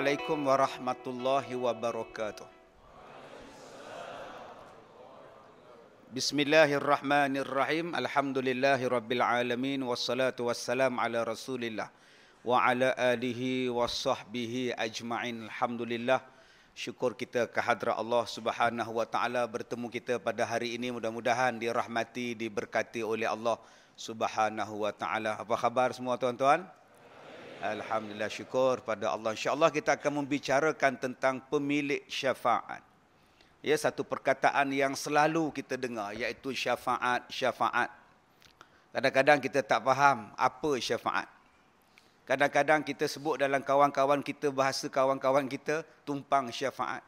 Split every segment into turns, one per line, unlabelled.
Assalamualaikum warahmatullahi wabarakatuh. Bismillahirrahmanirrahim. Alhamdulillahi rabbil alamin wassalatu wassalam ala Rasulillah wa ala alihi wasahbihi ajma'in. Alhamdulillah. Syukur kita kehadrat Allah Subhanahu wa taala bertemu kita pada hari ini mudah-mudahan dirahmati diberkati oleh Allah Subhanahu wa taala. Apa khabar semua tuan-tuan? Alhamdulillah syukur pada Allah. InsyaAllah kita akan membicarakan tentang pemilik syafaat. Ya, satu perkataan yang selalu kita dengar iaitu syafaat, syafaat. Kadang-kadang kita tak faham apa syafaat. Kadang-kadang kita sebut dalam kawan-kawan kita, bahasa kawan-kawan kita, tumpang syafaat.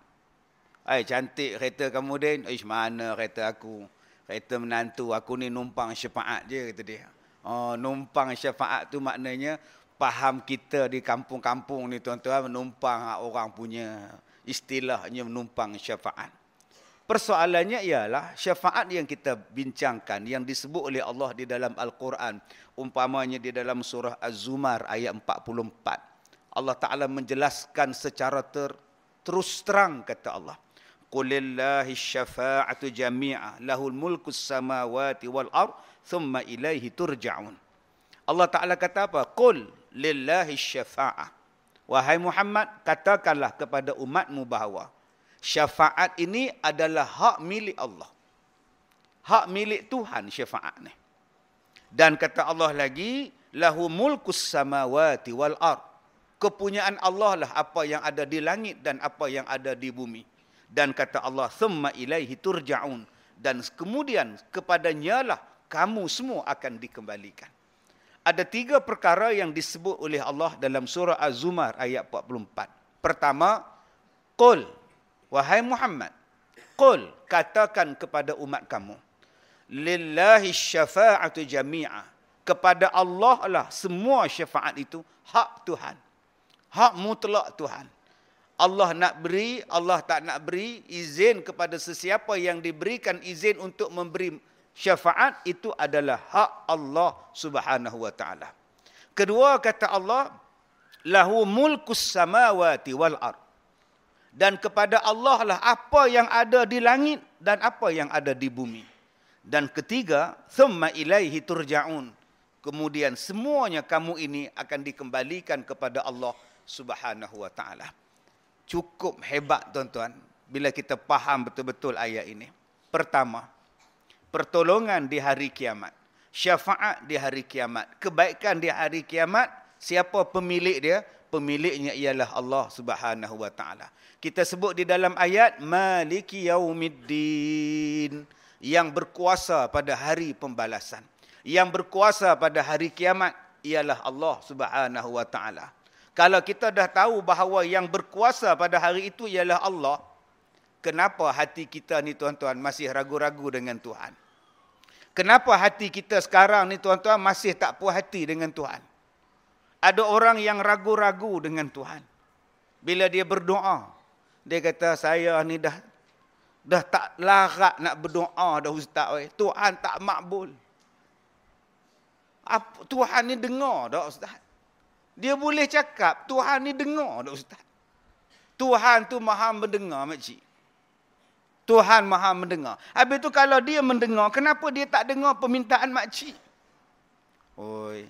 Ay, cantik kereta kamu, Din. Ish, mana kereta aku? Kereta menantu, aku ni numpang syafaat je, kata dia. Oh, numpang syafaat tu maknanya faham kita di kampung-kampung ni tuan-tuan menumpang orang punya istilahnya menumpang syafaat. Persoalannya ialah syafaat yang kita bincangkan yang disebut oleh Allah di dalam Al-Quran umpamanya di dalam surah Az-Zumar ayat 44. Allah Taala menjelaskan secara ter, terus terang kata Allah. Qulillahi syafa'atu jami'a lahul mulku samawati wal ard thumma ilaihi turja'un. Allah Taala kata apa? Qul lillahi syafa'ah. Wahai Muhammad, katakanlah kepada umatmu bahawa syafaat ini adalah hak milik Allah. Hak milik Tuhan syafaat ni. Dan kata Allah lagi, lahu mulkus samawati wal ard. Kepunyaan Allah lah apa yang ada di langit dan apa yang ada di bumi. Dan kata Allah, thumma ilaihi turja'un. Dan kemudian kepadanya lah kamu semua akan dikembalikan ada tiga perkara yang disebut oleh Allah dalam surah Az-Zumar ayat 44. Pertama, Qul, wahai Muhammad, Qul, katakan kepada umat kamu, Lillahi syafa'atu jami'a. Kepada Allah lah semua syafaat itu hak Tuhan. Hak mutlak Tuhan. Allah nak beri, Allah tak nak beri izin kepada sesiapa yang diberikan izin untuk memberi syafaat itu adalah hak Allah Subhanahu wa taala. Kedua kata Allah, lahu mulkus samawati wal ard. Dan kepada Allah lah apa yang ada di langit dan apa yang ada di bumi. Dan ketiga, thumma ilaihi turja'un. Kemudian semuanya kamu ini akan dikembalikan kepada Allah Subhanahu wa taala. Cukup hebat tuan-tuan bila kita faham betul-betul ayat ini. Pertama, pertolongan di hari kiamat. Syafaat di hari kiamat. Kebaikan di hari kiamat. Siapa pemilik dia? Pemiliknya ialah Allah subhanahu wa ta'ala. Kita sebut di dalam ayat. Maliki yaumiddin. Yang berkuasa pada hari pembalasan. Yang berkuasa pada hari kiamat. Ialah Allah subhanahu wa ta'ala. Kalau kita dah tahu bahawa yang berkuasa pada hari itu ialah Allah. Kenapa hati kita ni tuan-tuan masih ragu-ragu dengan Tuhan? Kenapa hati kita sekarang ni tuan-tuan masih tak puas hati dengan Tuhan? Ada orang yang ragu-ragu dengan Tuhan. Bila dia berdoa, dia kata saya ni dah dah tak larat nak berdoa dah ustaz oi. Tuhan tak makbul. Apa, Tuhan ni dengar dah ustaz. Dia boleh cakap Tuhan ni dengar dah ustaz. Tuhan tu maha mendengar makcik. Tuhan maha mendengar. Habis tu kalau dia mendengar, kenapa dia tak dengar permintaan makcik? Oi,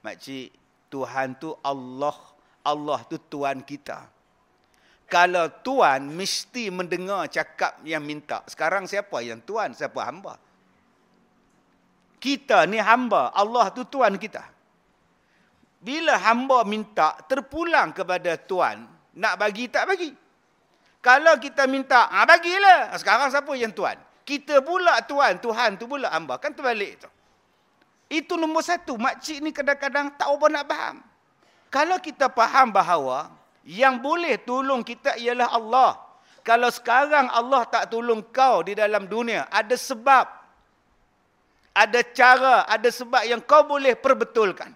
makcik, Tuhan tu Allah. Allah tu Tuhan kita. Kalau Tuhan mesti mendengar cakap yang minta. Sekarang siapa yang Tuhan, siapa hamba? Kita ni hamba. Allah tu Tuhan kita. Bila hamba minta terpulang kepada tuan, nak bagi tak bagi. Kalau kita minta, ah bagilah. Sekarang siapa yang tuan? Kita pula tuan, Tuhan tu pula hamba. Kan terbalik tu. Itu nombor satu. Makcik ni kadang-kadang tak apa nak faham. Kalau kita faham bahawa yang boleh tolong kita ialah Allah. Kalau sekarang Allah tak tolong kau di dalam dunia, ada sebab. Ada cara, ada sebab yang kau boleh perbetulkan.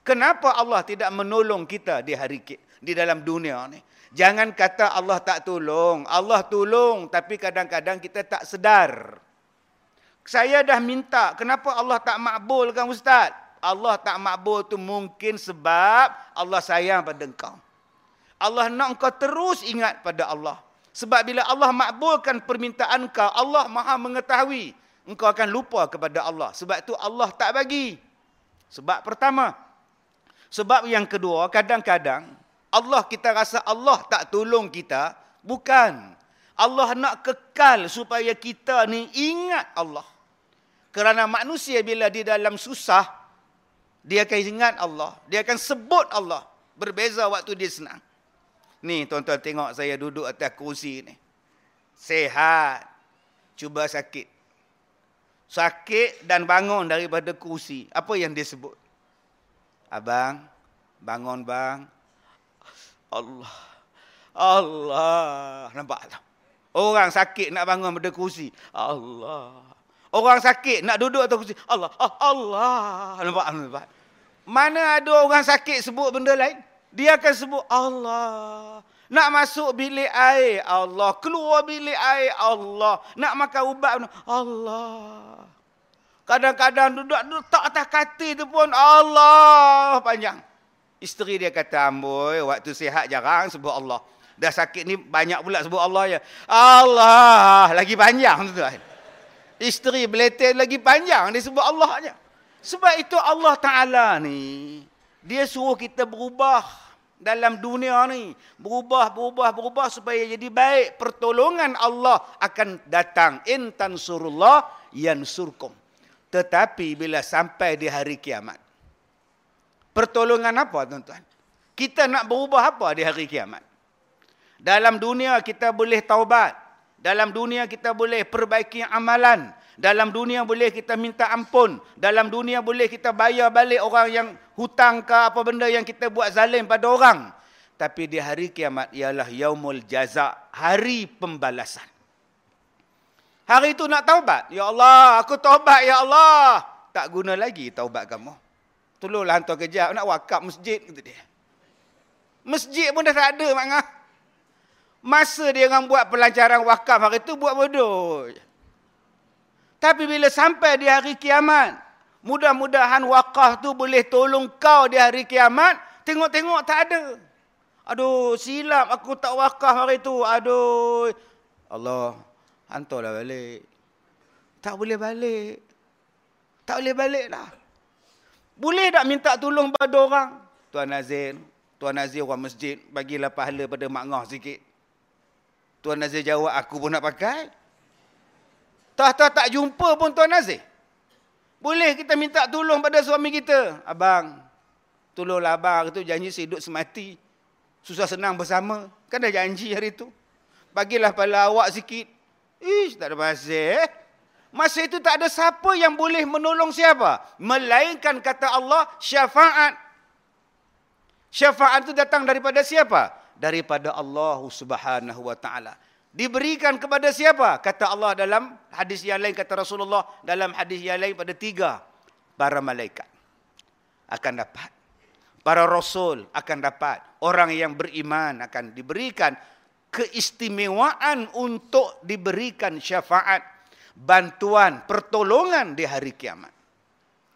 Kenapa Allah tidak menolong kita di hari di dalam dunia ni? Jangan kata Allah tak tolong. Allah tolong tapi kadang-kadang kita tak sedar. Saya dah minta, kenapa Allah tak makbulkan ustaz? Allah tak makbul tu mungkin sebab Allah sayang pada engkau. Allah nak engkau terus ingat pada Allah. Sebab bila Allah makbulkan permintaan kau, Allah Maha mengetahui engkau akan lupa kepada Allah. Sebab tu Allah tak bagi. Sebab pertama, sebab yang kedua, kadang-kadang Allah kita rasa Allah tak tolong kita. Bukan. Allah nak kekal supaya kita ni ingat Allah. Kerana manusia bila di dalam susah, dia akan ingat Allah. Dia akan sebut Allah. Berbeza waktu dia senang. Ni tuan-tuan tengok saya duduk atas kursi ni. Sehat. Cuba sakit. Sakit dan bangun daripada kursi. Apa yang dia sebut? Abang, bangun bang. Allah. Allah. Nampak tak? Orang sakit nak bangun pada kursi. Allah. Orang sakit nak duduk atas kursi. Allah. Ah, Allah. Nampak? Nampak? Mana ada orang sakit sebut benda lain? Dia akan sebut Allah. Nak masuk bilik air. Allah. Keluar bilik air. Allah. Nak makan ubat. Allah. Kadang-kadang duduk, duduk tak atas katil tu pun Allah panjang. Isteri dia kata, amboi, waktu sihat jarang sebut Allah. Dah sakit ni banyak pula sebut Allah ya. Allah, lagi panjang tu tuan. Isteri beletir lagi panjang dia sebut Allah aja. Sebab itu Allah Taala ni dia suruh kita berubah dalam dunia ni, berubah berubah berubah supaya jadi baik. Pertolongan Allah akan datang. In tansurullah yansurkum. Tetapi bila sampai di hari kiamat. Pertolongan apa tuan-tuan? Kita nak berubah apa di hari kiamat? Dalam dunia kita boleh taubat. Dalam dunia kita boleh perbaiki amalan. Dalam dunia boleh kita minta ampun. Dalam dunia boleh kita bayar balik orang yang hutang ke apa benda yang kita buat zalim pada orang. Tapi di hari kiamat ialah yaumul jaza, hari pembalasan. Hari itu nak taubat. Ya Allah, aku taubat ya Allah. Tak guna lagi taubat kamu. Tolonglah hantar kejap nak wakaf masjid kata dia. Masjid pun dah tak ada mak ngah. Masa dia orang buat pelancaran wakaf hari itu buat bodoh. Tapi bila sampai di hari kiamat, mudah-mudahan wakaf tu boleh tolong kau di hari kiamat, tengok-tengok tak ada. Aduh, silap aku tak wakaf hari itu. Aduh. Allah, hantarlah balik. Tak boleh balik. Tak boleh balik lah. Boleh tak minta tolong pada orang? Tuan Nazir, Tuan Nazir orang masjid, bagilah pahala pada Mak Ngah sikit. Tuan Nazir jawab, aku pun nak pakai. Tak-tak tak jumpa pun Tuan Nazir. Boleh kita minta tolong pada suami kita. Abang, tolonglah abang. Itu janji saya hidup semati. Susah senang bersama. Kan dah janji hari itu. Bagilah pada awak sikit. Ish, tak ada pasal. Eh? Masa itu tak ada siapa yang boleh menolong siapa. Melainkan kata Allah, syafaat. Syafaat itu datang daripada siapa? Daripada Allah subhanahu wa ta'ala. Diberikan kepada siapa? Kata Allah dalam hadis yang lain, kata Rasulullah dalam hadis yang lain pada tiga. Para malaikat akan dapat. Para rasul akan dapat. Orang yang beriman akan diberikan keistimewaan untuk diberikan syafaat, bantuan, pertolongan di hari kiamat.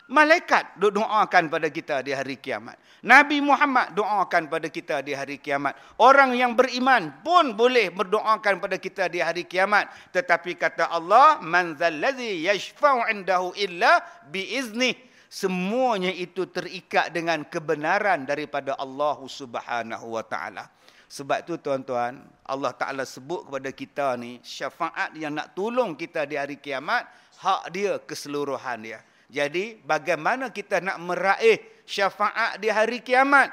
Malaikat doakan pada kita di hari kiamat. Nabi Muhammad doakan pada kita di hari kiamat. Orang yang beriman pun boleh berdoakan pada kita di hari kiamat. Tetapi kata Allah, "Man zallazi yashfa'u 'indahu illa biiznih." Semuanya itu terikat dengan kebenaran daripada Allah Subhanahu wa taala. Sebab tu tuan-tuan, Allah Ta'ala sebut kepada kita ni, syafaat yang nak tolong kita di hari kiamat, hak dia keseluruhan dia. Jadi, bagaimana kita nak meraih syafaat di hari kiamat.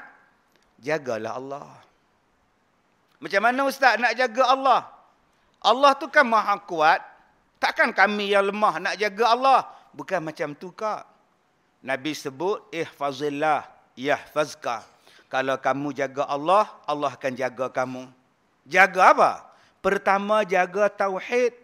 Jagalah Allah. Macam mana ustaz nak jaga Allah? Allah tu kan maha kuat. Takkan kami yang lemah nak jaga Allah? Bukan macam tu kak. Nabi sebut, ihfazillah, yahfazka. Kalau kamu jaga Allah, Allah akan jaga kamu. Jaga apa? Pertama, jaga tauhid.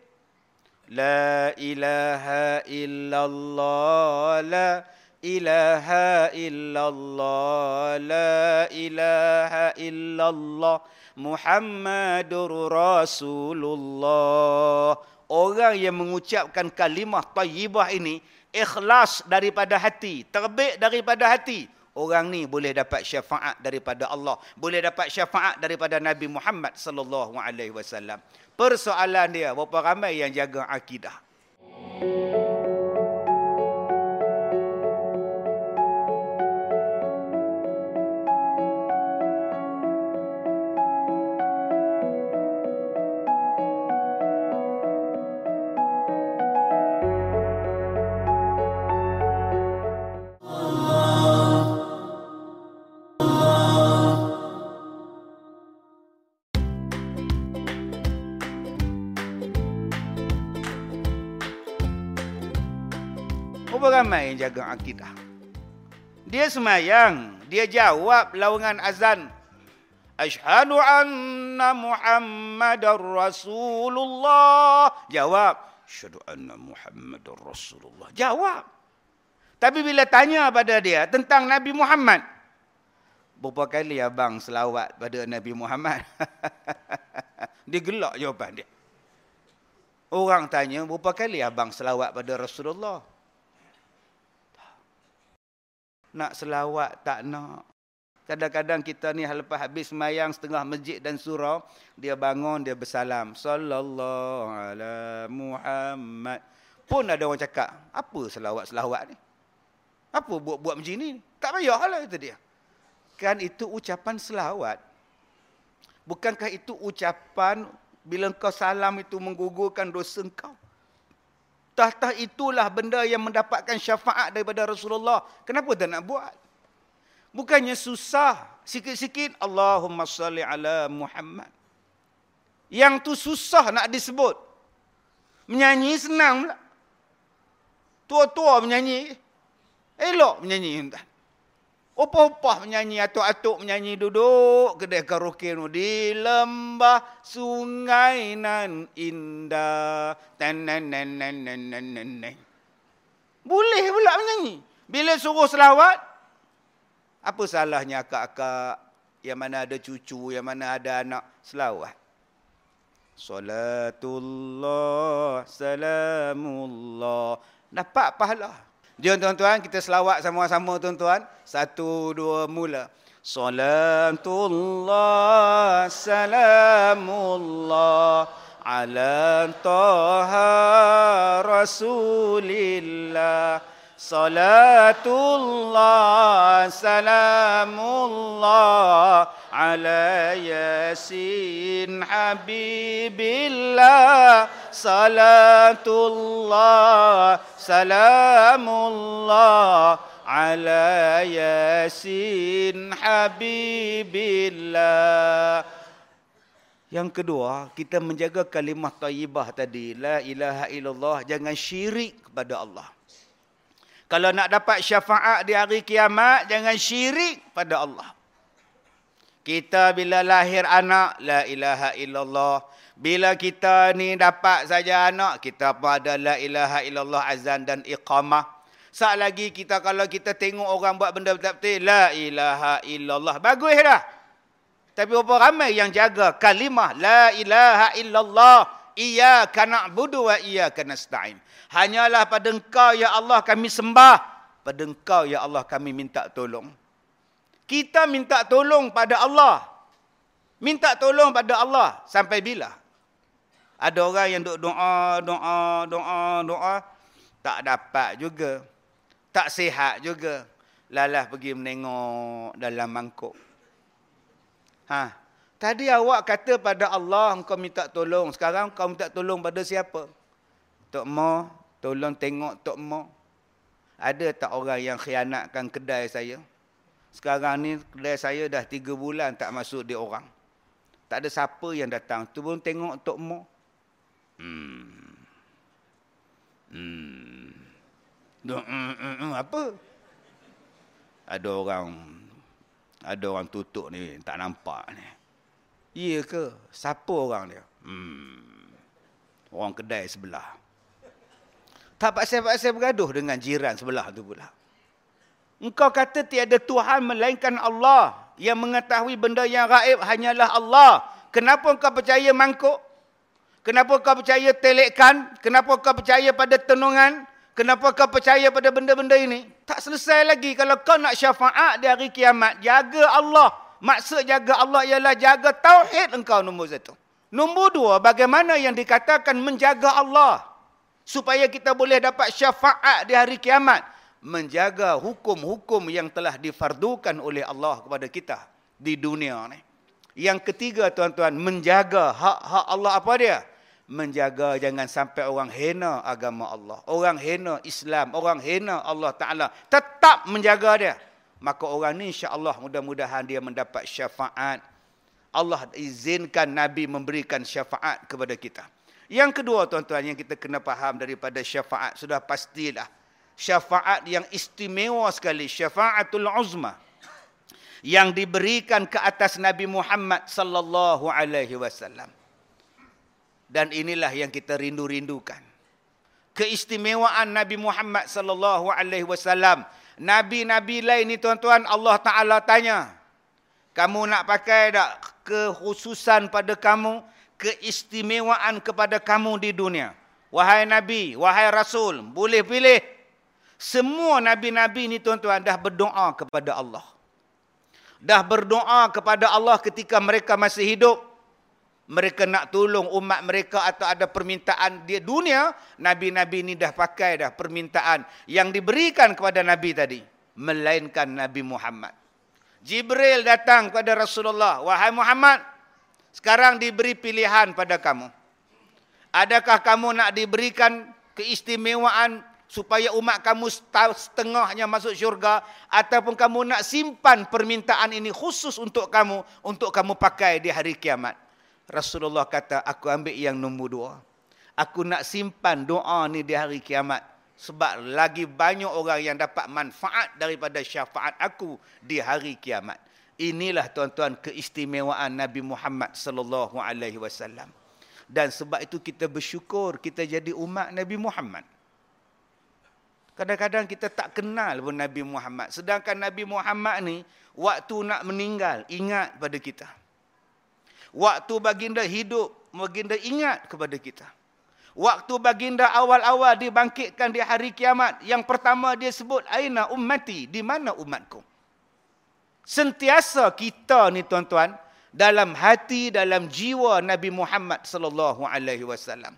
La ilaha illallah, la ilaha illallah, la ilaha illallah. Muhammadur Rasulullah. Orang yang mengucapkan kalimah tayyibah ini ikhlas daripada hati, terbit daripada hati. Orang ni boleh dapat syafaat daripada Allah, boleh dapat syafaat daripada Nabi Muhammad sallallahu alaihi wasallam. Persoalan dia, berapa ramai yang jaga akidah? Ramai yang jaga akidah. Dia semayang, dia jawab lawangan azan. Ashhadu anna Muhammadar Rasulullah. Jawab, Ashhadu anna Muhammadar Rasulullah. Jawab. Tapi bila tanya pada dia tentang Nabi Muhammad, berapa kali abang selawat pada Nabi Muhammad? dia gelak jawapan dia. Orang tanya, berapa kali abang selawat pada Rasulullah? Nak selawat tak nak. Kadang-kadang kita ni lepas habis semayang setengah masjid dan surau, dia bangun, dia bersalam. Sallallahu ala Muhammad. Pun ada orang cakap, apa selawat-selawat ni? Apa buat-buat macam ni? Tak payahlah itu dia. Kan itu ucapan selawat. Bukankah itu ucapan bila kau salam itu menggugurkan dosa kau? Tahta itulah benda yang mendapatkan syafaat daripada Rasulullah. Kenapa tak nak buat? Bukannya susah. Sikit-sikit Allahumma salli ala Muhammad. Yang tu susah nak disebut. Menyanyi senang pula. Tua-tua menyanyi. Elok menyanyi. Opah-opah menyanyi, atuk-atuk menyanyi duduk kedai karaoke tu di lembah sungai nan indah. Tan nan nan nan nan nan nan. Boleh pula menyanyi. Bila suruh selawat, apa salahnya akak-akak yang mana ada cucu, yang mana ada anak selawat? Salatullah, salamullah. Dapat pahala. Jom tuan-tuan kita selawat sama-sama tuan-tuan. Satu, dua, mula. Salatullah, salamullah. Ala taha rasulillah. Salatullah, salamullah. Ala yasin habibillah. Salatullah, salamullah ala yasin habibillah yang kedua kita menjaga kalimah tayyibah tadi la ilaha illallah jangan syirik kepada Allah kalau nak dapat syafaat di hari kiamat jangan syirik pada Allah kita bila lahir anak la ilaha illallah bila kita ni dapat saja anak, kita pun ada la ilaha illallah azan dan iqamah. Saat lagi kita kalau kita tengok orang buat benda betul-betul, la ilaha illallah. Bagus dah. Tapi berapa ramai yang jaga kalimah la ilaha illallah. Iyaka na'budu wa iyaka nasta'in. Hanyalah pada engkau ya Allah kami sembah. Pada engkau ya Allah kami minta tolong. Kita minta tolong pada Allah. Minta tolong pada Allah sampai bila? Ada orang yang duk doa, doa, doa, doa. Tak dapat juga. Tak sihat juga. Lalah pergi menengok dalam mangkuk. Ha. Tadi awak kata pada Allah engkau minta tolong. Sekarang kau minta tolong pada siapa? Tok Mo, tolong tengok Tok Mo. Ada tak orang yang khianatkan kedai saya? Sekarang ni kedai saya dah tiga bulan tak masuk dia orang. Tak ada siapa yang datang. Tu pun tengok Tok Mo. Hmm. Hmm. Duh, mm, mm, mm, apa? Ada orang ada orang tutup ni tak nampak ni. Iya ke? Siapa orang dia? Hmm. Orang kedai sebelah. Tak pasal-pasal bergaduh dengan jiran sebelah tu pula. Engkau kata tiada Tuhan melainkan Allah. Yang mengetahui benda yang raib hanyalah Allah. Kenapa engkau percaya mangkuk? Kenapa kau percaya telekan? Kenapa kau percaya pada tenungan? Kenapa kau percaya pada benda-benda ini? Tak selesai lagi. Kalau kau nak syafaat di hari kiamat, jaga Allah. Maksud jaga Allah ialah jaga tauhid engkau nombor satu. Nombor dua, bagaimana yang dikatakan menjaga Allah? Supaya kita boleh dapat syafaat di hari kiamat menjaga hukum-hukum yang telah difardukan oleh Allah kepada kita di dunia ni. Yang ketiga tuan-tuan, menjaga hak-hak Allah apa dia? Menjaga jangan sampai orang hina agama Allah. Orang hina Islam, orang hina Allah Ta'ala. Tetap menjaga dia. Maka orang ni insya-Allah mudah-mudahan dia mendapat syafaat. Allah izinkan Nabi memberikan syafaat kepada kita. Yang kedua tuan-tuan yang kita kena faham daripada syafaat sudah pastilah syafaat yang istimewa sekali syafaatul uzma yang diberikan ke atas Nabi Muhammad sallallahu alaihi wasallam dan inilah yang kita rindu-rindukan keistimewaan Nabi Muhammad sallallahu alaihi wasallam nabi-nabi lain ni tuan-tuan Allah taala tanya kamu nak pakai tak kekhususan pada kamu keistimewaan kepada kamu di dunia wahai nabi wahai rasul boleh pilih semua nabi-nabi ni tuan-tuan dah berdoa kepada Allah. Dah berdoa kepada Allah ketika mereka masih hidup. Mereka nak tolong umat mereka atau ada permintaan di dunia. Nabi-nabi ni dah pakai dah permintaan yang diberikan kepada Nabi tadi. Melainkan Nabi Muhammad. Jibril datang kepada Rasulullah. Wahai Muhammad, sekarang diberi pilihan pada kamu. Adakah kamu nak diberikan keistimewaan supaya umat kamu setengahnya masuk syurga ataupun kamu nak simpan permintaan ini khusus untuk kamu untuk kamu pakai di hari kiamat. Rasulullah kata, aku ambil yang nombor dua. Aku nak simpan doa ni di hari kiamat. Sebab lagi banyak orang yang dapat manfaat daripada syafaat aku di hari kiamat. Inilah tuan-tuan keistimewaan Nabi Muhammad sallallahu alaihi wasallam. Dan sebab itu kita bersyukur kita jadi umat Nabi Muhammad. Kadang-kadang kita tak kenal pun Nabi Muhammad. Sedangkan Nabi Muhammad ni, waktu nak meninggal, ingat pada kita. Waktu baginda hidup, baginda ingat kepada kita. Waktu baginda awal-awal dibangkitkan di hari kiamat, yang pertama dia sebut, Aina ummati, di mana umatku? Sentiasa kita ni tuan-tuan, dalam hati, dalam jiwa Nabi Muhammad sallallahu alaihi wasallam.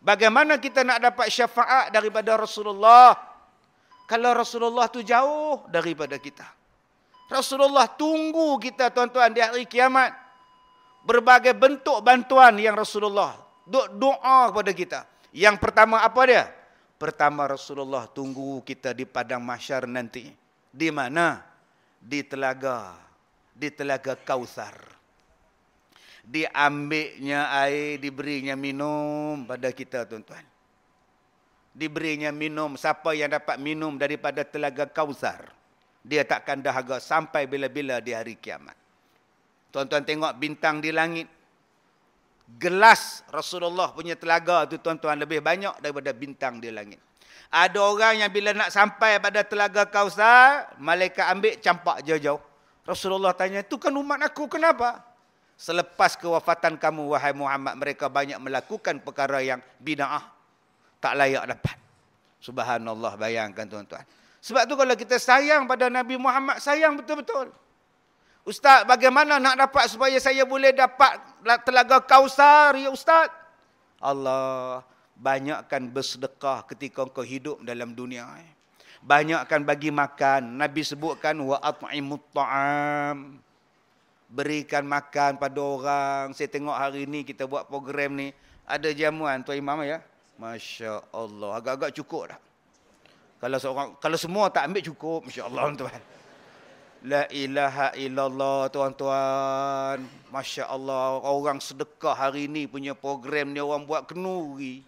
Bagaimana kita nak dapat syafaat daripada Rasulullah kalau Rasulullah tu jauh daripada kita. Rasulullah tunggu kita tuan-tuan di hari kiamat. Berbagai bentuk bantuan yang Rasulullah doa kepada kita. Yang pertama apa dia? Pertama Rasulullah tunggu kita di padang mahsyar nanti. Di mana? Di telaga. Di telaga Kausar. Diambilnya air, diberinya minum pada kita tuan-tuan diberinya minum siapa yang dapat minum daripada telaga kausar dia takkan dahaga sampai bila-bila di hari kiamat tuan-tuan tengok bintang di langit gelas Rasulullah punya telaga tu tuan-tuan lebih banyak daripada bintang di langit ada orang yang bila nak sampai pada telaga kausar malaikat ambil campak jauh-jauh Rasulullah tanya itu kan umat aku kenapa selepas kewafatan kamu wahai Muhammad mereka banyak melakukan perkara yang bid'ah tak layak dapat. Subhanallah bayangkan tuan-tuan. Sebab tu kalau kita sayang pada Nabi Muhammad, sayang betul-betul. Ustaz, bagaimana nak dapat supaya saya boleh dapat telaga kausar, ya Ustaz? Allah, banyakkan bersedekah ketika kau hidup dalam dunia. Banyakkan bagi makan. Nabi sebutkan, wa at'imut ta'am. Berikan makan pada orang. Saya tengok hari ni kita buat program ni. Ada jamuan, Tuan Imam ya. Masya Allah. Agak-agak cukup dah. Kalau seorang, kalau semua tak ambil cukup, Masya Allah tuan. La ilaha illallah tuan-tuan. Masya Allah. Orang sedekah hari ni punya program ni orang buat kenuri.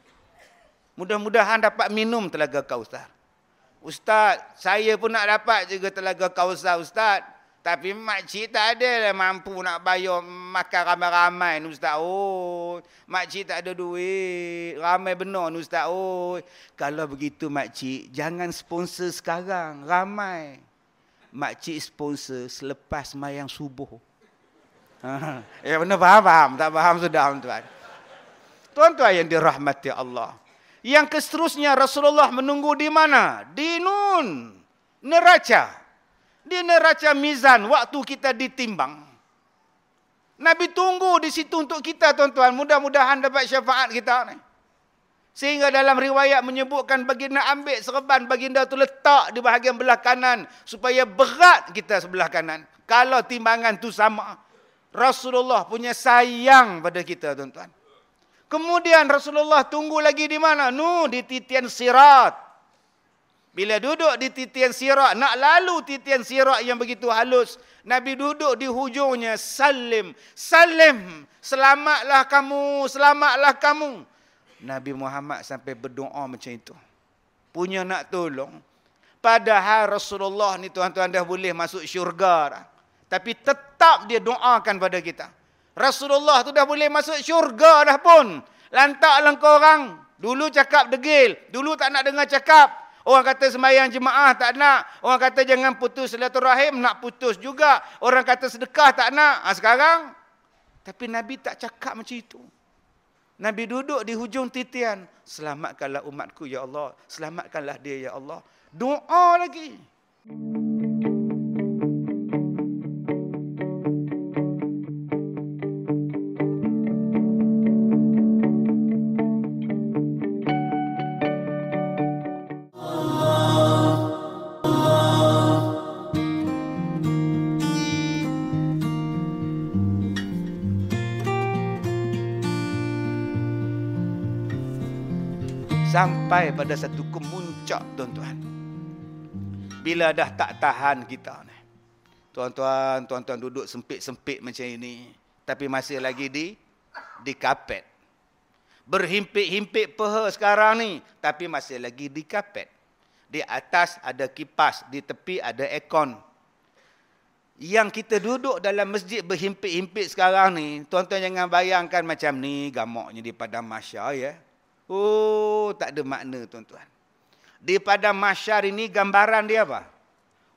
Mudah-mudahan dapat minum telaga kausar. Ustaz, saya pun nak dapat juga telaga kausar Ustaz. Tapi makcik tak ada lah mampu nak bayar makan ramai-ramai ni Ustaz. Oh, makcik tak ada duit. Ramai benar ni Ustaz. Oh, kalau begitu makcik, jangan sponsor sekarang. Ramai makcik sponsor selepas mayang subuh. Ha, ya benar faham, faham. Tak faham sudah tuan. Tuan-tuan yang dirahmati Allah. Yang keseterusnya Rasulullah menunggu di mana? Di Nun. Neraca. Di neraca mizan waktu kita ditimbang. Nabi tunggu di situ untuk kita tuan-tuan. Mudah-mudahan dapat syafaat kita ni. Sehingga dalam riwayat menyebutkan baginda ambil serban baginda tu letak di bahagian belah kanan supaya berat kita sebelah kanan. Kalau timbangan tu sama. Rasulullah punya sayang pada kita tuan-tuan. Kemudian Rasulullah tunggu lagi di mana? Nu di titian sirat. Bila duduk di titian sirat, nak lalu titian sirat yang begitu halus. Nabi duduk di hujungnya, salim, salim, selamatlah kamu, selamatlah kamu. Nabi Muhammad sampai berdoa macam itu. Punya nak tolong. Padahal Rasulullah ni tuan-tuan dah boleh masuk syurga dah. Tapi tetap dia doakan pada kita. Rasulullah tu dah boleh masuk syurga dah pun. Lantaklah kau orang. Dulu cakap degil. Dulu tak nak dengar cakap. Orang kata semayang jemaah tak nak. Orang kata jangan putus silaturahim. Nak putus juga. Orang kata sedekah tak nak. Ha, sekarang. Tapi Nabi tak cakap macam itu. Nabi duduk di hujung titian. Selamatkanlah umatku ya Allah. Selamatkanlah dia ya Allah. Doa lagi. Sampai pada satu kemuncak tuan-tuan. Bila dah tak tahan kita ni. Tuan-tuan, tuan-tuan duduk sempit-sempit macam ini. Tapi masih lagi di di kapet. Berhimpit-himpit peha sekarang ni. Tapi masih lagi di kapet. Di atas ada kipas. Di tepi ada ekon. Yang kita duduk dalam masjid berhimpit-himpit sekarang ni. Tuan-tuan jangan bayangkan macam ni gamoknya di padang masya ya. Oh, tak ada makna tuan-tuan. Di pada masyar ini gambaran dia apa?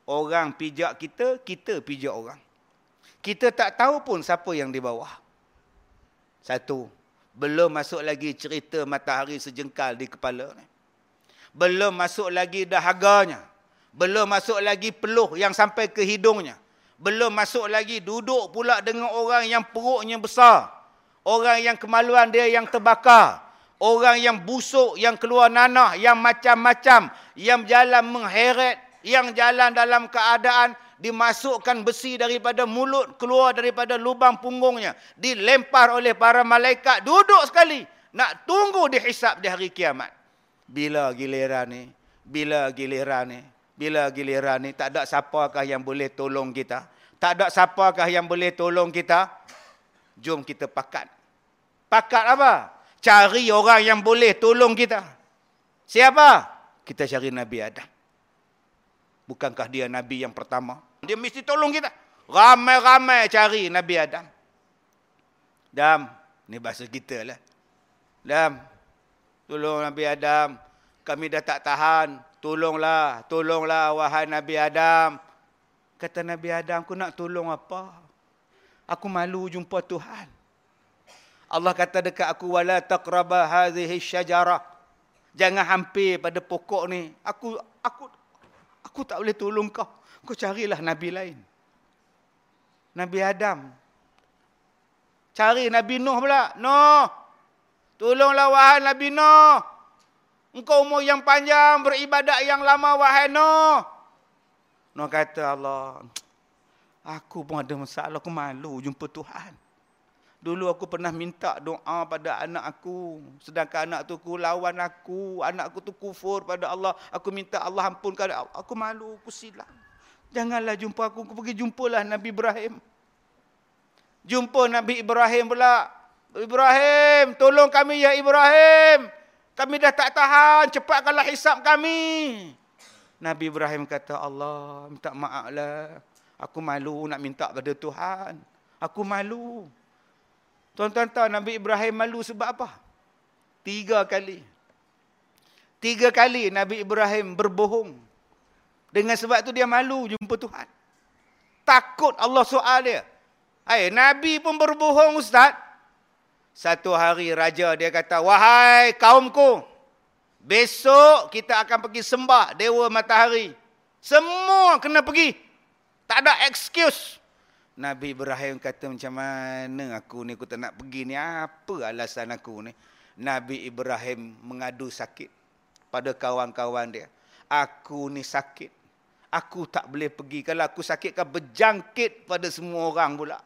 Orang pijak kita, kita pijak orang. Kita tak tahu pun siapa yang di bawah. Satu. Belum masuk lagi cerita matahari sejengkal di kepala ni. Belum masuk lagi dahaganya. Belum masuk lagi peluh yang sampai ke hidungnya. Belum masuk lagi duduk pula dengan orang yang perutnya besar. Orang yang kemaluan dia yang terbakar. Orang yang busuk, yang keluar nanah, yang macam-macam, yang jalan mengheret, yang jalan dalam keadaan dimasukkan besi daripada mulut, keluar daripada lubang punggungnya, dilempar oleh para malaikat, duduk sekali, nak tunggu dihisap di hari kiamat. Bila giliran ni? Bila giliran ni? Bila giliran ni? Tak ada siapakah yang boleh tolong kita? Tak ada siapakah yang boleh tolong kita? Jom kita pakat. Pakat apa? Cari orang yang boleh tolong kita. Siapa? Kita cari Nabi Adam. Bukankah dia Nabi yang pertama? Dia mesti tolong kita. Ramai-ramai cari Nabi Adam. Dam, ni bahasa kita lah. Dam, tolong Nabi Adam. Kami dah tak tahan. Tolonglah, tolonglah wahai Nabi Adam. Kata Nabi Adam, aku nak tolong apa? Aku malu jumpa Tuhan. Allah kata dekat aku wala taqraba hadhihi syajarah. Jangan hampir pada pokok ni. Aku aku aku tak boleh tolong kau. Kau carilah nabi lain. Nabi Adam. Cari Nabi Nuh pula. Nuh. Tolonglah wahai Nabi Nuh. Engkau umur yang panjang, beribadat yang lama wahai Nuh. Nuh kata Allah, aku pun ada masalah, aku malu jumpa Tuhan. Dulu aku pernah minta doa pada anak aku. Sedangkan anak tu ku lawan aku. Anak aku tu kufur pada Allah. Aku minta Allah ampunkan. Aku malu, aku silap. Janganlah jumpa aku, aku pergi jumpalah Nabi Ibrahim. Jumpa Nabi Ibrahim pula. Ibrahim, tolong kami ya Ibrahim. Kami dah tak tahan, cepatkanlah hisap kami. Nabi Ibrahim kata, Allah, minta maaf lah. Aku malu nak minta pada Tuhan. Aku malu. Tuan-tuan tahu Nabi Ibrahim malu sebab apa? Tiga kali. Tiga kali Nabi Ibrahim berbohong. Dengan sebab tu dia malu jumpa Tuhan. Takut Allah soal dia. Hai, Nabi pun berbohong Ustaz. Satu hari raja dia kata, wahai kaumku, besok kita akan pergi sembah Dewa Matahari. Semua kena pergi. Tak ada excuse. Nabi Ibrahim kata macam mana aku ni, aku tak nak pergi ni. Apa alasan aku ni? Nabi Ibrahim mengadu sakit pada kawan-kawan dia. Aku ni sakit. Aku tak boleh pergi. Kalau aku sakit kan berjangkit pada semua orang pula.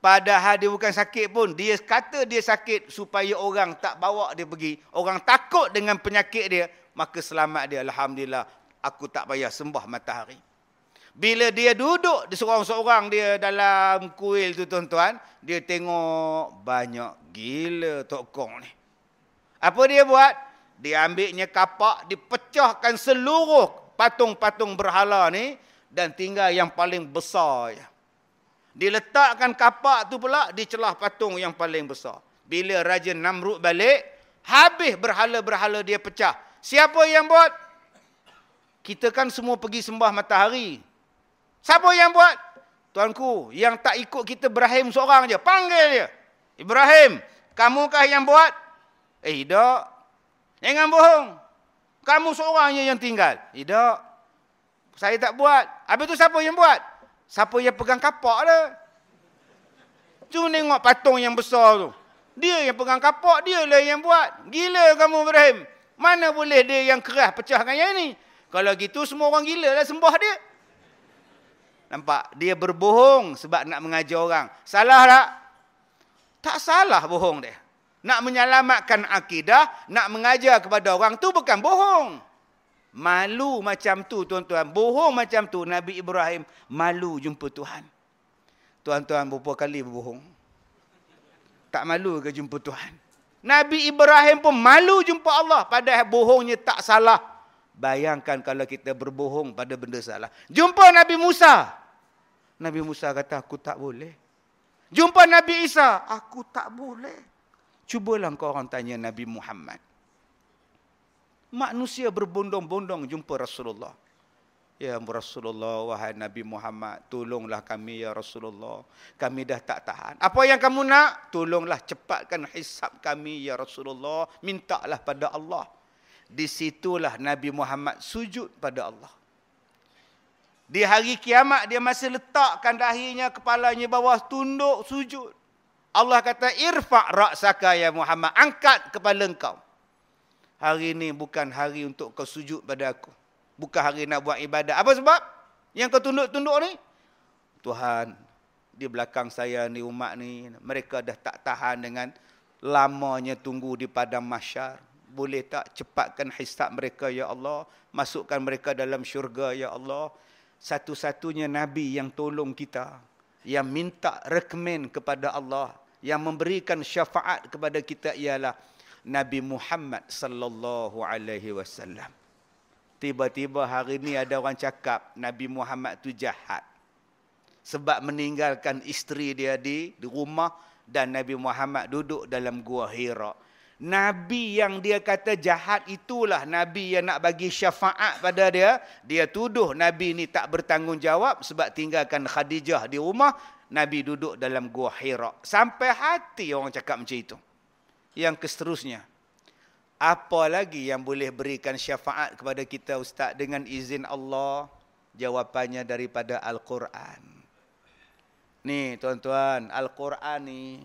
Padahal dia bukan sakit pun. Dia kata dia sakit supaya orang tak bawa dia pergi. Orang takut dengan penyakit dia. Maka selamat dia. Alhamdulillah. Aku tak payah sembah matahari. Bila dia duduk seorang-seorang dia dalam kuil tu tuan-tuan. Dia tengok banyak gila tokong ni. Apa dia buat? Dia ambilnya kapak. Dipecahkan seluruh patung-patung berhala ni. Dan tinggal yang paling besar. Ya. Diletakkan kapak tu pula di celah patung yang paling besar. Bila Raja Namrud balik, habis berhala-berhala dia pecah. Siapa yang buat? Kita kan semua pergi sembah matahari. Siapa yang buat? Tuanku, yang tak ikut kita Ibrahim seorang je. Panggil dia. Ibrahim, kamukah yang buat? Eh, tidak. Jangan bohong. Kamu seorang je yang tinggal. Tidak. Saya tak buat. Habis tu siapa yang buat? Siapa yang pegang kapak dia? Cuma tengok patung yang besar tu. Dia yang pegang kapak, dia lah yang buat. Gila kamu Ibrahim. Mana boleh dia yang keras pecahkan yang ni? Kalau gitu semua orang gila lah sembah dia. Nampak? Dia berbohong sebab nak mengajar orang. Salah tak? Tak salah bohong dia. Nak menyelamatkan akidah, nak mengajar kepada orang tu bukan bohong. Malu macam tu tuan-tuan. Bohong macam tu Nabi Ibrahim malu jumpa Tuhan. Tuan-tuan berapa kali berbohong? Tak malu ke jumpa Tuhan? Nabi Ibrahim pun malu jumpa Allah. Padahal bohongnya tak salah. Bayangkan kalau kita berbohong pada benda salah. Jumpa Nabi Musa. Nabi Musa kata, aku tak boleh. Jumpa Nabi Isa. Aku tak boleh. Cubalah kau orang tanya Nabi Muhammad manusia berbondong-bondong jumpa Rasulullah. Ya Rasulullah, wahai Nabi Muhammad, tolonglah kami ya Rasulullah. Kami dah tak tahan. Apa yang kamu nak? Tolonglah cepatkan hisap kami ya Rasulullah. Mintalah pada Allah. Di situlah Nabi Muhammad sujud pada Allah. Di hari kiamat dia masih letakkan dahinya, kepalanya bawah, tunduk, sujud. Allah kata, irfa' ra'saka ya Muhammad. Angkat kepala engkau hari ini bukan hari untuk kau sujud pada aku. Bukan hari nak buat ibadat. Apa sebab? Yang kau tunduk-tunduk ni? Tuhan, di belakang saya ni umat ni, mereka dah tak tahan dengan lamanya tunggu di padang masyar. Boleh tak cepatkan hisab mereka, Ya Allah. Masukkan mereka dalam syurga, Ya Allah. Satu-satunya Nabi yang tolong kita. Yang minta rekomen kepada Allah. Yang memberikan syafaat kepada kita ialah Nabi Muhammad sallallahu alaihi wasallam. Tiba-tiba hari ini ada orang cakap Nabi Muhammad tu jahat. Sebab meninggalkan isteri dia di, di rumah dan Nabi Muhammad duduk dalam gua Hira. Nabi yang dia kata jahat itulah Nabi yang nak bagi syafaat pada dia. Dia tuduh Nabi ni tak bertanggungjawab sebab tinggalkan Khadijah di rumah. Nabi duduk dalam gua Hira. Sampai hati orang cakap macam itu yang keseterusnya. Apa lagi yang boleh berikan syafaat kepada kita Ustaz dengan izin Allah? Jawapannya daripada Al-Quran. Ni tuan-tuan, Al-Quran ni,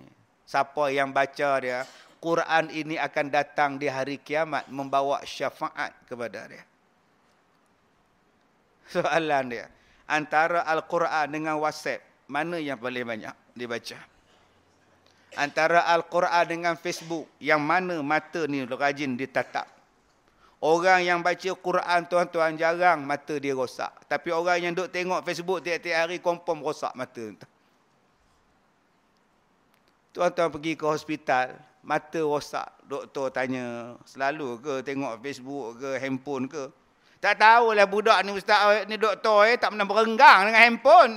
siapa yang baca dia, Quran ini akan datang di hari kiamat membawa syafaat kepada dia. Soalan dia, antara Al-Quran dengan WhatsApp, mana yang paling banyak dibaca? antara Al-Quran dengan Facebook yang mana mata ni rajin ditatap. Orang yang baca Quran tuan-tuan jarang mata dia rosak. Tapi orang yang duk tengok Facebook tiap-tiap hari confirm rosak mata. Tuan-tuan pergi ke hospital, mata rosak. Doktor tanya, selalu ke tengok Facebook ke handphone ke? Tak tahulah budak ni ustaz ni doktor eh tak pernah berenggang dengan handphone.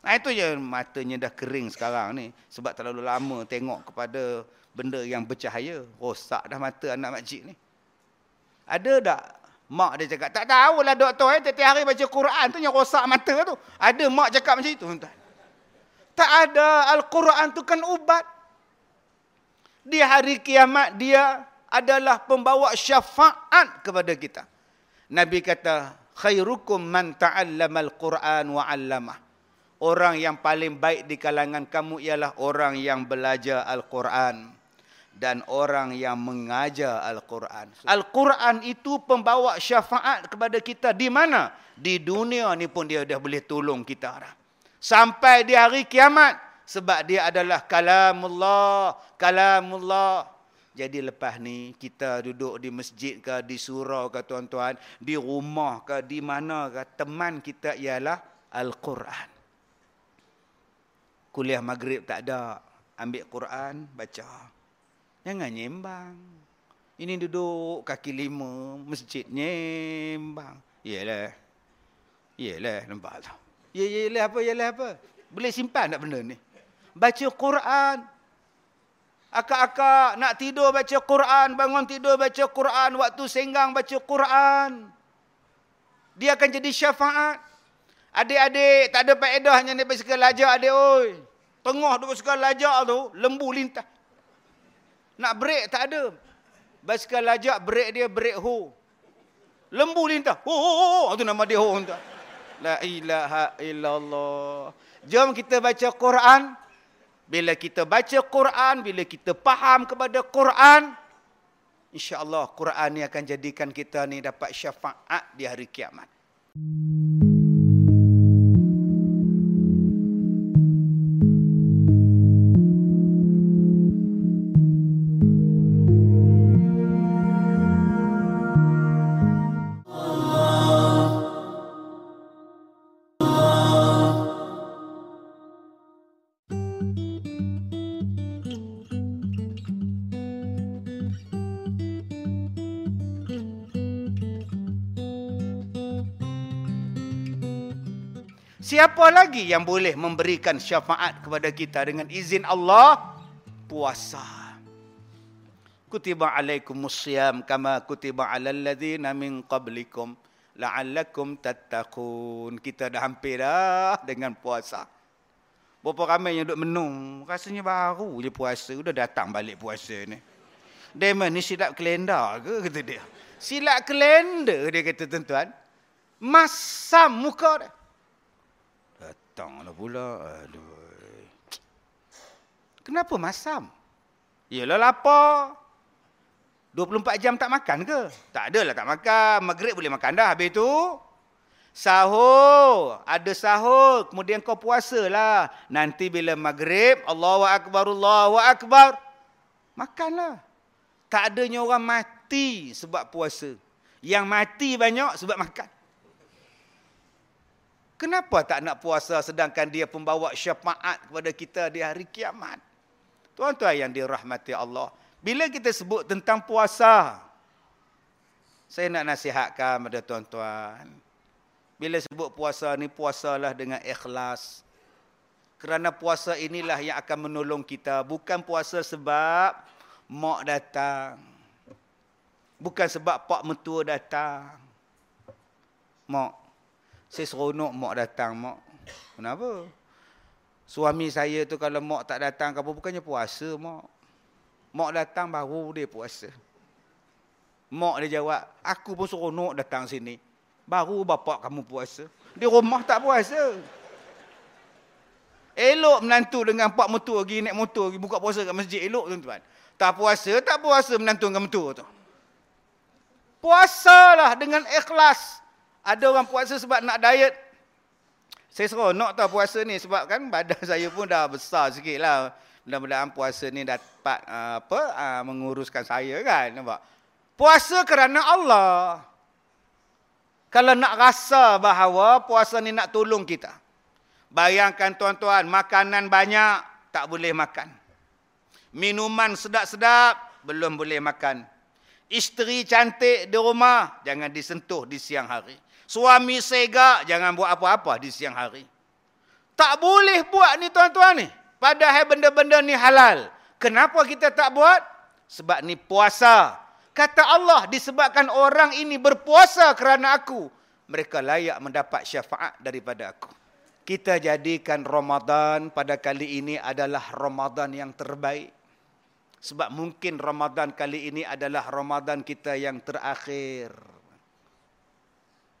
Nah itu je matanya dah kering sekarang ni sebab terlalu lama tengok kepada benda yang bercahaya. Rosak dah mata anak makcik ni. Ada tak mak dia cakap, tak tahulah doktor eh, tiap hari baca Quran tu yang rosak mata tu. Ada mak cakap macam itu. Tuan. Tak ada, Al-Quran tu kan ubat. Di hari kiamat dia adalah pembawa syafaat kepada kita. Nabi kata, khairukum man ta'allama al-Quran wa 'allamah. Orang yang paling baik di kalangan kamu ialah orang yang belajar Al-Quran dan orang yang mengajar Al-Quran. Al-Quran itu pembawa syafaat kepada kita di mana? Di dunia ni pun dia dah boleh tolong kita. Sampai di hari kiamat. Sebab dia adalah kalamullah. Kalamullah. Jadi lepas ni kita duduk di masjid ke, di surau ke tuan-tuan. Di rumah ke, di mana ke. Teman kita ialah Al-Quran. Kuliah maghrib tak ada. Ambil Quran, baca. Jangan nyembang. Ini duduk kaki lima, masjid nyembang. Yelah. Yelah, nampak tak? Ya, yelah apa, yelah apa. Boleh simpan tak benda ni? Baca Quran. Akak-akak nak tidur baca Quran, bangun tidur baca Quran, waktu senggang baca Quran. Dia akan jadi syafaat. Adik-adik tak ada faedahnya ni basikal lajak adik oi. Tengah duk basikal lajak tu, lembu lintah. Nak break tak ada. Basikal lajak break dia break ho. Lembu lintah. Ho ho ho. Itu nama dia ho. La ilaha illallah. Jom kita baca Quran. Bila kita baca Quran, bila kita faham kepada Quran, insya-Allah Quran ni akan jadikan kita ni dapat syafaat di hari kiamat. Siapa lagi yang boleh memberikan syafaat kepada kita dengan izin Allah? Puasa. Kutiba alaikumusiyam kama kutiba alal ladzina min qablikum la'allakum tattaqun. Kita dah hampir dah dengan puasa. Berapa ramai yang duduk menung. Rasanya baru je puasa. Sudah datang balik puasa ni. Demon ni silap kalender ke? Kata dia. Silap kalender dia kata tuan-tuan. Masam muka dia datanglah pula. Aduh. Kenapa masam? Yalah lapar. 24 jam tak makan ke? Tak adalah tak makan. Maghrib boleh makan dah. Habis tu, sahur. Ada sahur. Kemudian kau puasa lah. Nanti bila maghrib, Allahu Akbar, Allahu Akbar. Makanlah. Tak adanya orang mati sebab puasa. Yang mati banyak sebab makan. Kenapa tak nak puasa sedangkan dia pembawa syafaat kepada kita di hari kiamat? Tuan-tuan yang dirahmati Allah. Bila kita sebut tentang puasa, saya nak nasihatkan kepada tuan-tuan. Bila sebut puasa ni, puasalah dengan ikhlas. Kerana puasa inilah yang akan menolong kita. Bukan puasa sebab mak datang. Bukan sebab pak mentua datang. Mak, saya seronok mak datang mak. Kenapa? Suami saya tu kalau mak tak datang apa bukannya puasa mak. Mak datang baru dia puasa. Mak dia jawab, aku pun seronok datang sini. Baru bapak kamu puasa. Di rumah tak puasa. Elok menantu dengan pak mentua pergi naik motor pergi buka puasa kat masjid. Elok tuan-tuan. Tak puasa, tak puasa menantu dengan mentua tu. Puasalah dengan ikhlas. Ada orang puasa sebab nak diet. Saya seronok tau puasa ni sebab kan badan saya pun dah besar sikit lah. Mudah-mudahan puasa ni dapat uh, apa uh, menguruskan saya kan. Nampak? Puasa kerana Allah. Kalau nak rasa bahawa puasa ni nak tolong kita. Bayangkan tuan-tuan, makanan banyak, tak boleh makan. Minuman sedap-sedap, belum boleh makan. Isteri cantik di rumah, jangan disentuh di siang hari. Suami segak, jangan buat apa-apa di siang hari. Tak boleh buat ni tuan-tuan ni. Padahal benda-benda ni halal. Kenapa kita tak buat? Sebab ni puasa. Kata Allah, disebabkan orang ini berpuasa kerana aku. Mereka layak mendapat syafaat daripada aku kita jadikan Ramadan pada kali ini adalah Ramadan yang terbaik. Sebab mungkin Ramadan kali ini adalah Ramadan kita yang terakhir.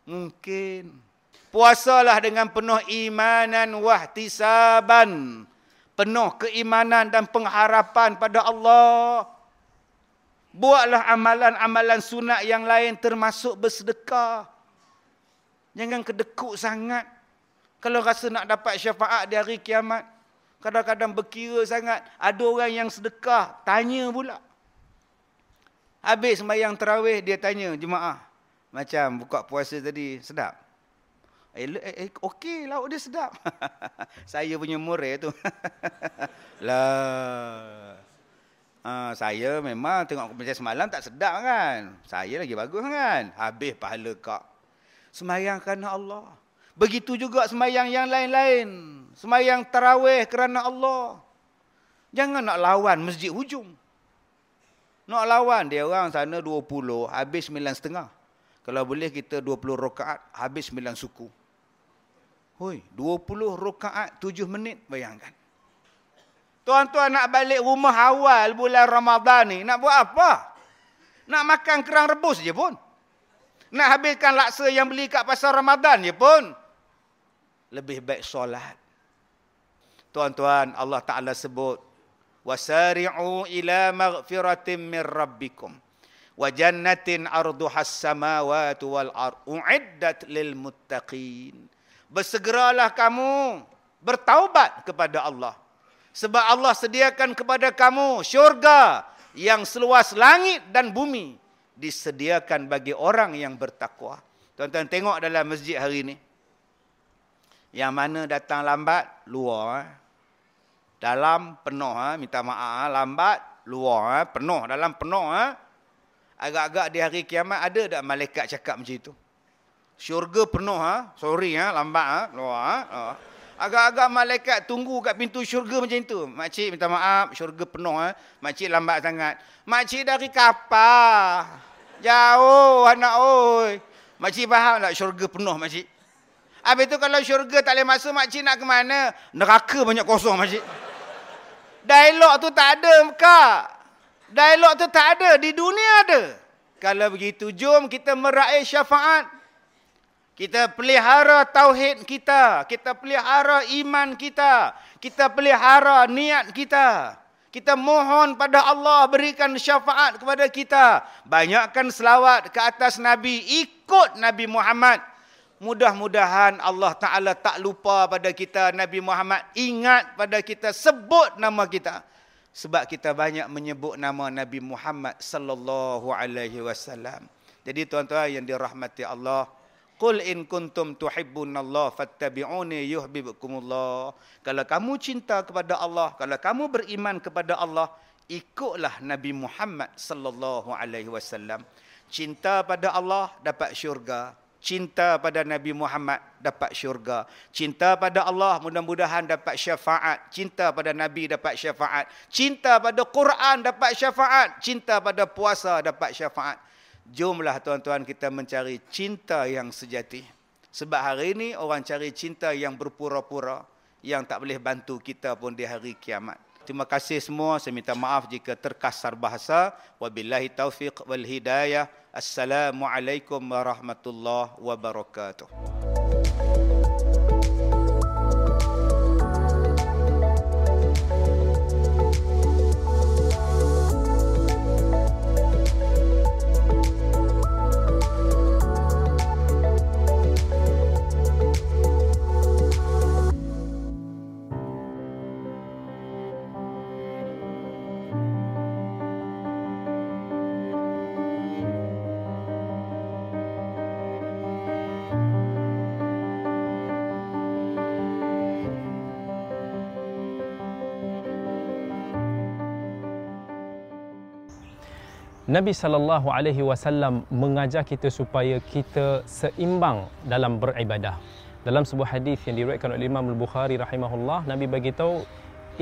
Mungkin. Puasalah dengan penuh imanan wahtisaban. Penuh keimanan dan pengharapan pada Allah. Buatlah amalan-amalan sunat yang lain termasuk bersedekah. Jangan kedekut sangat. Kalau rasa nak dapat syafaat di hari kiamat, kadang-kadang berkira sangat. Ada orang yang sedekah, tanya pula. Habis sembahyang terawih, dia tanya jemaah. Macam buka puasa tadi, sedap? Eh, eh, eh okey, lauk dia sedap. saya punya murid tu. lah. Ha, saya memang tengok macam semalam tak sedap kan. Saya lagi bagus kan. Habis pahala kak. Semayang kerana Allah. Begitu juga semayang yang lain-lain. Semayang tarawih kerana Allah. Jangan nak lawan masjid hujung. Nak lawan dia orang sana 20, habis 9.5. Kalau boleh kita 20 rokaat, habis 9 suku. Hoi, 20 rokaat 7 menit, bayangkan. Tuan-tuan nak balik rumah awal bulan Ramadan ni, nak buat apa? Nak makan kerang rebus je pun. Nak habiskan laksa yang beli kat pasar Ramadan je pun lebih baik solat. Tuan-tuan, Allah Taala sebut wasari'u ila maghfiratin min rabbikum wa jannatin arduhas samawati wal ard uiddat lil muttaqin. Bersegeralah kamu bertaubat kepada Allah. Sebab Allah sediakan kepada kamu syurga yang seluas langit dan bumi disediakan bagi orang yang bertakwa. Tuan-tuan tengok dalam masjid hari ini. Yang mana datang lambat, luar. Eh. Dalam penuh, eh. minta maaf, eh. lambat, luar. Penuh, dalam penuh. Agak-agak di hari kiamat ada tak malaikat cakap macam itu? Syurga penuh, eh. sorry, eh. lambat, eh. luar. Eh. Agak-agak malaikat tunggu kat pintu syurga macam itu. Makcik minta maaf, syurga penuh. Eh. Makcik lambat sangat. Makcik dari kapal. Jauh anak oi. Makcik faham tak syurga penuh makcik? Habis tu kalau syurga tak boleh masuk, makcik nak ke mana? Neraka banyak kosong, makcik. Dialog tu tak ada, kak. Dialog tu tak ada. Di dunia ada. Kalau begitu, jom kita meraih syafaat. Kita pelihara tauhid kita. Kita pelihara iman kita. Kita pelihara niat kita. Kita mohon pada Allah berikan syafaat kepada kita. Banyakkan selawat ke atas Nabi. Ikut Nabi Muhammad. Mudah-mudahan Allah Ta'ala tak lupa pada kita Nabi Muhammad. Ingat pada kita, sebut nama kita. Sebab kita banyak menyebut nama Nabi Muhammad sallallahu alaihi wasallam. Jadi tuan-tuan yang dirahmati Allah, Qul in kuntum Allah fattabi'uni yuhibbukumullah. Kalau kamu cinta kepada Allah, kalau kamu beriman kepada Allah, ikutlah Nabi Muhammad sallallahu alaihi wasallam. Cinta pada Allah dapat syurga cinta pada Nabi Muhammad dapat syurga. Cinta pada Allah mudah-mudahan dapat syafaat. Cinta pada Nabi dapat syafaat. Cinta pada Quran dapat syafaat. Cinta pada puasa dapat syafaat. Jomlah tuan-tuan kita mencari cinta yang sejati. Sebab hari ini orang cari cinta yang berpura-pura. Yang tak boleh bantu kita pun di hari kiamat. Terima kasih semua. Saya minta maaf jika terkasar bahasa. Wabillahi taufiq wal hidayah. Assalamualaikum warahmatullahi wabarakatuh.
Nabi sallallahu alaihi wasallam mengajar kita supaya kita seimbang dalam beribadah. Dalam sebuah hadis yang diriwayatkan oleh Imam Al-Bukhari rahimahullah, Nabi bagi tahu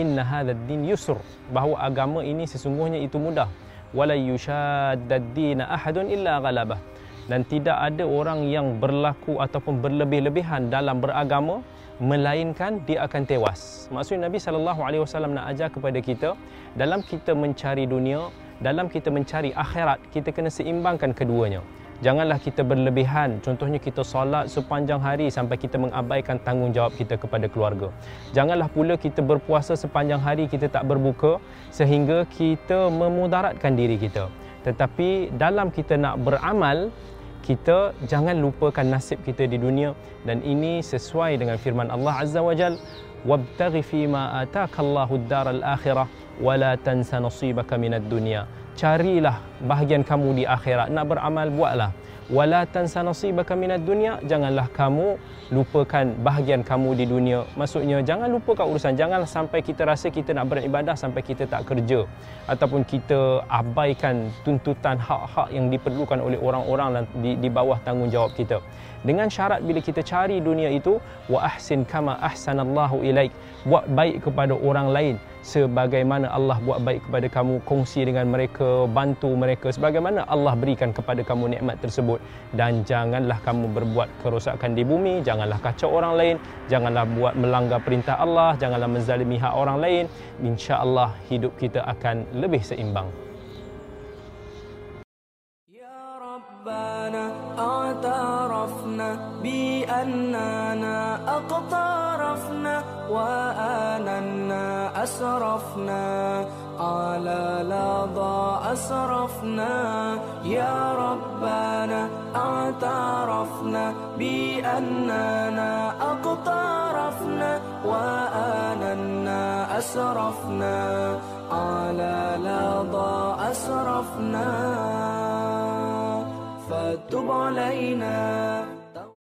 inna hadzal din yusr, bahawa agama ini sesungguhnya itu mudah. Wala yushaddad din ahadun illa ghalabah. Dan tidak ada orang yang berlaku ataupun berlebih-lebihan dalam beragama melainkan dia akan tewas. Maksudnya Nabi sallallahu alaihi wasallam nak ajar kepada kita dalam kita mencari dunia dalam kita mencari akhirat, kita kena seimbangkan keduanya. Janganlah kita berlebihan. Contohnya kita solat sepanjang hari sampai kita mengabaikan tanggungjawab kita kepada keluarga. Janganlah pula kita berpuasa sepanjang hari kita tak berbuka sehingga kita memudaratkan diri kita. Tetapi dalam kita nak beramal, kita jangan lupakan nasib kita di dunia dan ini sesuai dengan firman Allah Azza wa Jal wabtaghi fima ataka Allahu ad-daral akhirah wala tansa nasibaka minad dunya. Carilah bahagian kamu di akhirat. Nak beramal buatlah. Wala tansa nasibaka minad dunya. Janganlah kamu lupakan bahagian kamu di dunia. Maksudnya jangan lupakan urusan. Janganlah sampai kita rasa kita nak beribadah sampai kita tak kerja. Ataupun kita abaikan tuntutan hak-hak yang diperlukan oleh orang-orang di, di bawah tanggungjawab kita dengan syarat bila kita cari dunia itu wa ahsin kama ahsanallahu ilaik buat baik kepada orang lain sebagaimana Allah buat baik kepada kamu kongsi dengan mereka bantu mereka sebagaimana Allah berikan kepada kamu nikmat tersebut. Dan janganlah kamu berbuat kerosakan di bumi janganlah kacau orang lain janganlah buat melanggar perintah Allah janganlah menzalimi hak orang lain. insya-Allah hidup kita akan lebih seimbang aqtarafna wa ananna أسرفنا. على لظى أسرفنا. يا ربنا اعترفنا بأننا أقترفنا وآننا أسرفنا. على لظى أسرفنا. فتب علينا.